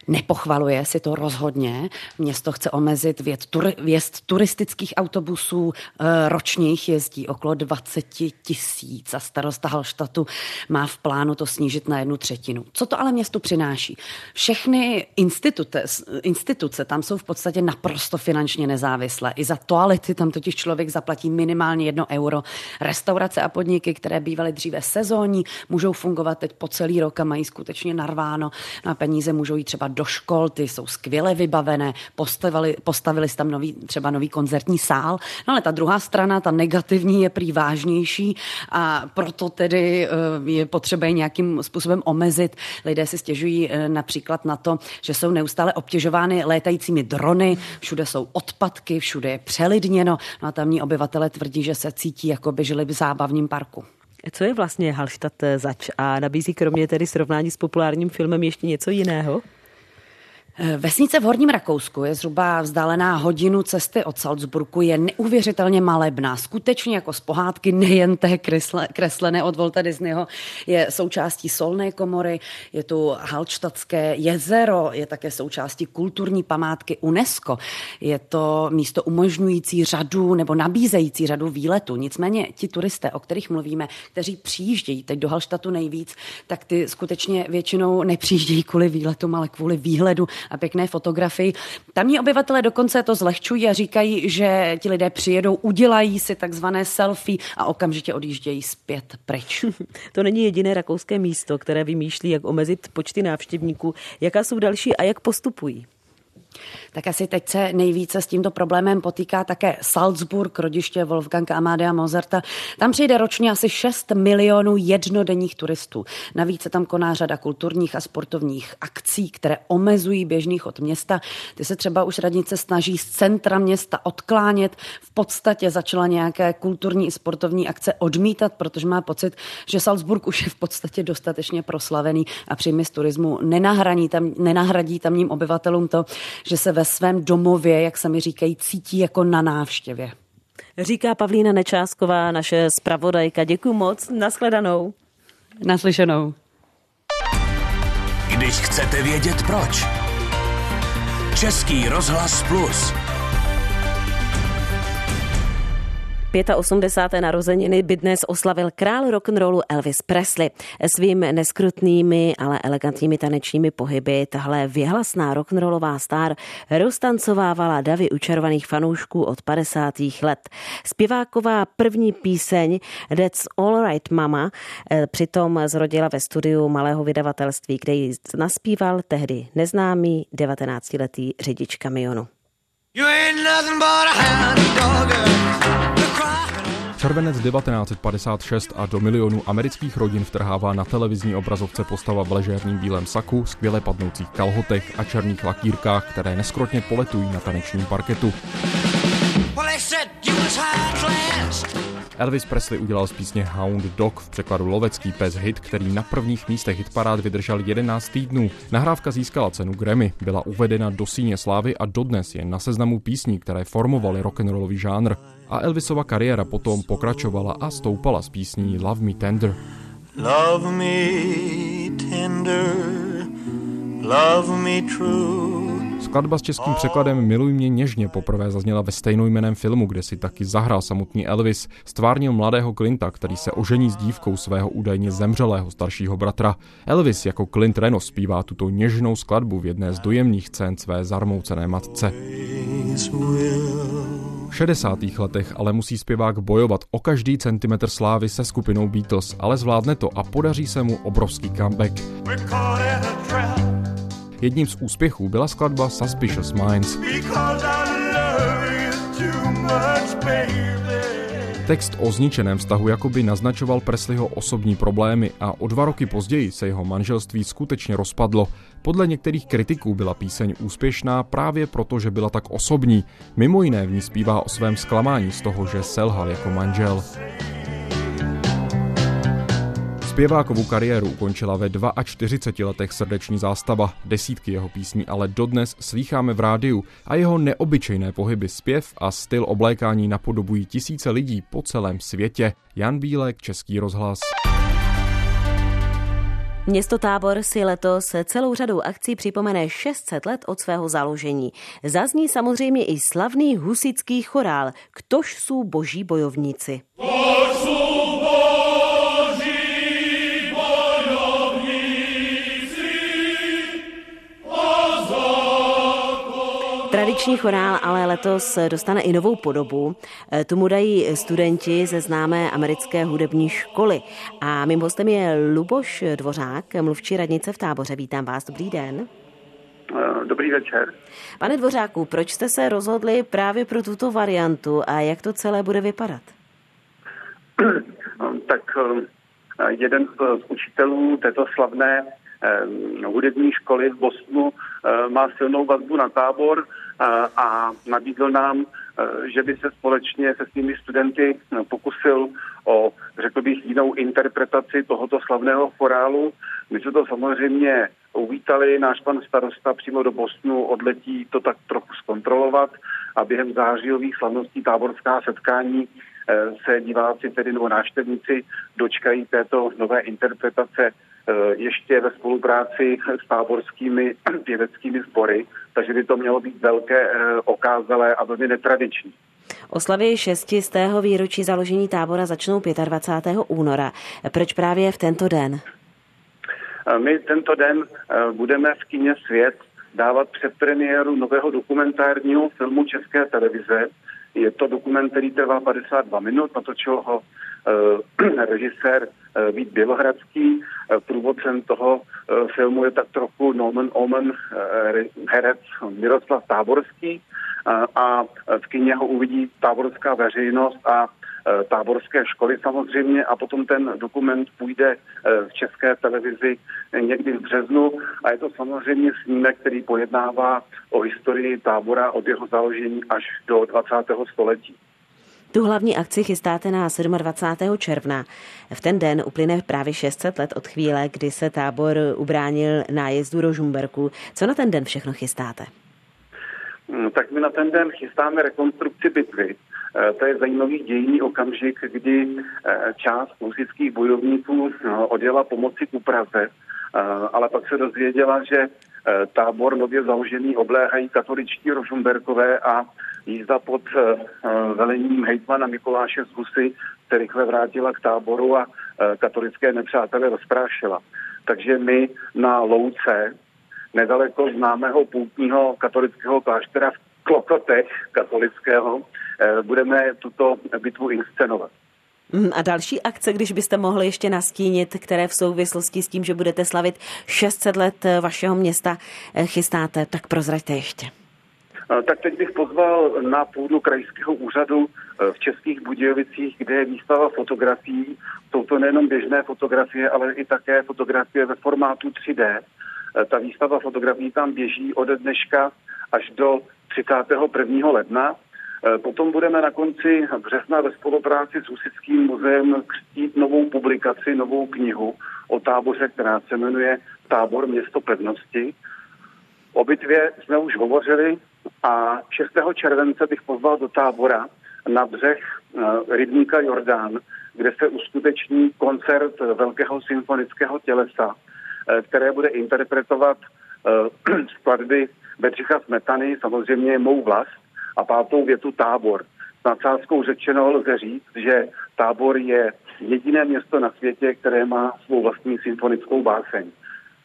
Nepochvaluje si to rozhodně. Město chce omezit věd, tur, věst turistických autobusů. E, ročně jich jezdí okolo 20 tisíc a starosta Halštatu má v plánu to snížit na jednu třetinu. Co to ale městu přináší? Všechny instituce, instituce tam jsou v podstatě naprosto finančně nezávislé. I za toalety tam totiž člověk zaplatí minimálně jedno euro. Restaurace a podniky, které bývaly dříve sezónní, můžou fungovat teď po celý rok a mají skutečně narváno. Na peníze můžou jít třeba do škol, ty jsou skvěle vybavené, postavili, postavili tam nový, třeba nový koncertní sál, no ale ta druhá strana, ta negativní, je prý vážnější a proto tedy eh, je potřeba nějakým způsobem omezit. Lidé si stěžují eh, například na to, že jsou neustále obtěžovány létajícími drony, všude jsou odpadky, všude je přelidněno, no a tamní obyvatele tvrdí, že se cítí, jako by žili v zábavním parku. Co je vlastně Halštat zač a nabízí kromě tedy srovnání s populárním filmem ještě něco jiného? Eh, vesnice v Horním Rakousku je zhruba vzdálená hodinu cesty od Salzburgu, je neuvěřitelně malebná, skutečně jako z pohádky, nejen té kresle, kreslené od Volta Disneyho, je součástí solné komory, je tu Halčtatské jezero, je také součástí kulturní památky UNESCO. Je to místo umožňující řadu nebo nabízející řadu výletů. Nicméně ti turisté, o kterých mluvíme, kteří přijíždějí teď do Halštatu nejvíc, tak ty skutečně většinou nepřijíždějí kvůli výletům, ale kvůli výhledu a pěkné fotografii. Tamní obyvatele dokonce to zlehčují a říkají, že ti lidé přijedou, udělají si takzvané selfie a okamžitě odjíždějí zpět pryč. to není jediné rakouské místo, které vymýšlí, jak omezit počty návštěvníků. Jaká jsou další a jak postupují? Tak asi teď se nejvíce s tímto problémem potýká také Salzburg, rodiště Wolfganga Amadea Mozarta. Tam přijde ročně asi 6 milionů jednodenních turistů. Navíc se tam koná řada kulturních a sportovních akcí, které omezují běžných od města. Ty se třeba už radnice snaží z centra města odklánět. V podstatě začala nějaké kulturní i sportovní akce odmítat, protože má pocit, že Salzburg už je v podstatě dostatečně proslavený a příjmy z turismu nenahradí, tam, nenahradí tamním obyvatelům to, že se ve svém domově, jak se mi říkají, cítí jako na návštěvě. Říká Pavlína Nečásková, naše zpravodajka. Děkuji moc, nashledanou. Naslyšenou. Když chcete vědět proč. Český rozhlas plus. 85. narozeniny by dnes oslavil král rock'n'rollu Elvis Presley. Svým neskrutnými, ale elegantními tanečními pohyby tahle věhlasná rock'n'rollová star roztancovávala davy učarovaných fanoušků od 50. let. Zpěváková první píseň That's All Right Mama eh, přitom zrodila ve studiu malého vydavatelství, kde ji naspíval tehdy neznámý 19-letý řidič kamionu. You ain't nothing but a hound dog. Červenec 1956 a do milionů amerických rodin vtrhává na televizní obrazovce postava v ležérním bílém saku, skvěle padnoucích kalhotech a černých lakírkách, které neskrotně poletují na tanečním parketu. Elvis Presley udělal z písně Hound Dog v překladu Lovecký pes hit, který na prvních místech hitparád vydržel 11 týdnů. Nahrávka získala cenu Grammy, byla uvedena do síně slávy a dodnes je na seznamu písní, které formovaly rock'n'rollový žánr. A Elvisova kariéra potom pokračovala a stoupala s písní Love Me Tender. Love me tender, love me true. Skladba s českým překladem Miluj mě něžně poprvé zazněla ve stejnojmeném filmu, kde si taky zahrál samotný Elvis. Stvárnil mladého Clinta, který se ožení s dívkou svého údajně zemřelého staršího bratra. Elvis jako Clint Reno zpívá tuto něžnou skladbu v jedné z dojemných scén své zarmoucené matce. V 60. letech ale musí zpěvák bojovat o každý centimetr slávy se skupinou Beatles, ale zvládne to a podaří se mu obrovský comeback. Jedním z úspěchů byla skladba Suspicious Minds. Text o zničeném vztahu jakoby naznačoval Presleyho osobní problémy a o dva roky později se jeho manželství skutečně rozpadlo. Podle některých kritiků byla píseň úspěšná právě proto, že byla tak osobní. Mimo jiné v ní zpívá o svém zklamání z toho, že selhal jako manžel. Zpěvákovou kariéru ukončila ve 42 letech srdeční zástava. Desítky jeho písní ale dodnes slýcháme v rádiu a jeho neobyčejné pohyby zpěv a styl oblékání napodobují tisíce lidí po celém světě. Jan Bílek, Český rozhlas. Město Tábor si letos celou řadou akcí připomene 600 let od svého založení. Zazní samozřejmě i slavný husický chorál Ktož jsou boží bojovníci. Ktož jsou Tradiční chorál ale letos dostane i novou podobu. E, tomu dají studenti ze známé americké hudební školy. A mým hostem je Luboš Dvořák, mluvčí radnice v táboře. Vítám vás, dobrý den. E, dobrý večer. Pane Dvořáku, proč jste se rozhodli právě pro tuto variantu a jak to celé bude vypadat? tak e, jeden z učitelů této slavné hudební školy v Bosnu má silnou vazbu na tábor a nabídl nám, e, že by se společně se svými studenty e, pokusil o, řekl bych, jinou interpretaci tohoto slavného chorálu. My jsme to samozřejmě uvítali, náš pan starosta přímo do Bosnu odletí to tak trochu zkontrolovat a během zářijových slavností táborská setkání se diváci, tedy nebo návštěvníci, dočkají této nové interpretace Eh, ještě ve spolupráci s táborskými pěveckými sbory, takže by to mělo být velké, eh, okázalé a velmi netradiční. Oslavy 6. výročí založení tábora začnou 25. února. Proč právě v tento den? Eh, my tento den budeme v kině Svět dávat předpremiéru nového dokumentárního filmu České televize. Je to dokument, který trvá 52 minut, natočil ho režisér Vít Bělohradský. Průvodcem toho filmu je tak trochu Norman Omen, herec Miroslav Táborský a v kyně ho uvidí táborská veřejnost a táborské školy samozřejmě a potom ten dokument půjde v české televizi někdy v březnu a je to samozřejmě snímek, který pojednává o historii tábora od jeho založení až do 20. století. Tu hlavní akci chystáte na 27. června. V ten den uplyne právě 600 let od chvíle, kdy se tábor ubránil nájezdu do Žumberku. Co na ten den všechno chystáte? Hmm, tak my na ten den chystáme rekonstrukci bitvy. Eh, to je zajímavý dějný okamžik, kdy eh, část husických bojovníků no, odjela pomoci ku Praze, ale pak se dozvěděla, že tábor nově založený obléhají katoličtí Rožumberkové a jízda pod eh, eh, velením hejtmana Mikuláše z Husy se rychle vrátila k táboru a eh, katolické nepřátele rozprášila. Takže my na Louce, nedaleko známého poutního katolického kláštera v Klokotech katolického, budeme tuto bitvu inscenovat. Mm, a další akce, když byste mohli ještě nastínit, které v souvislosti s tím, že budete slavit 600 let vašeho města chystáte, tak prozraďte ještě. Tak teď bych pozval na půdu krajského úřadu e, v Českých Budějovicích, kde je výstava fotografií. Jsou to nejenom běžné fotografie, ale i také fotografie ve formátu 3D. E, ta výstava fotografií tam běží ode dneška až do 31. ledna. E, potom budeme na konci března ve spolupráci s Husickým muzeem křtít novou publikaci, novou knihu o táboře, která se jmenuje Tábor město pevnosti. O bitvě jsme už hovořili, a 6. července bych pozval do tábora na břeh eh, rybníka Jordán, kde se uskuteční koncert Velkého symfonického tělesa, eh, které bude interpretovat eh, skladby Bedřicha Smetany, samozřejmě mou vlast a pátou větu tábor. S nadsázkou řečeno lze říct, že tábor je jediné město na světě, které má svou vlastní symfonickou báseň.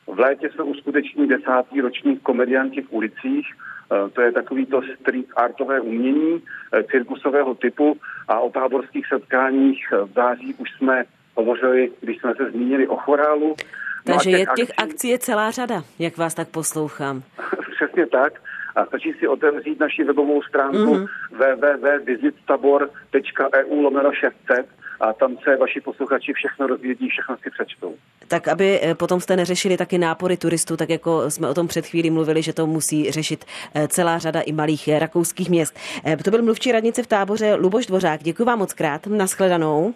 V létě se uskuteční desátý ročník komedianti v ulicích, Eh, to je takový to street artové umění eh, cirkusového typu a o táborských setkáních eh, v září už jsme hovořili, když jsme se zmínili o chorálu. Takže no těch, je, těch akcí... akcí je celá řada, jak vás tak poslouchám. Přesně tak. A stačí si otevřít naši webovou stránku mm-hmm. www.visittabor.eu lomeno 600 a tam se vaši posluchači všechno rozvědí, všechno si přečtou. Tak aby eh, potom jste neřešili taky nápory turistů, tak jako jsme o tom před chvílí mluvili, že to musí řešit eh, celá řada i malých eh, rakouských měst. To byl mluvčí radnice v táboře Luboš Dvořák. Děkuji vám moc krát. Naschledanou.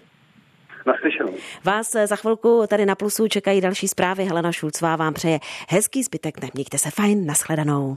Naslyšenou. Vás za chvilku tady na Plusu čekají další zprávy. Helena Šulcová vám přeje hezký zbytek dne. Mějte se fajn, naschledanou.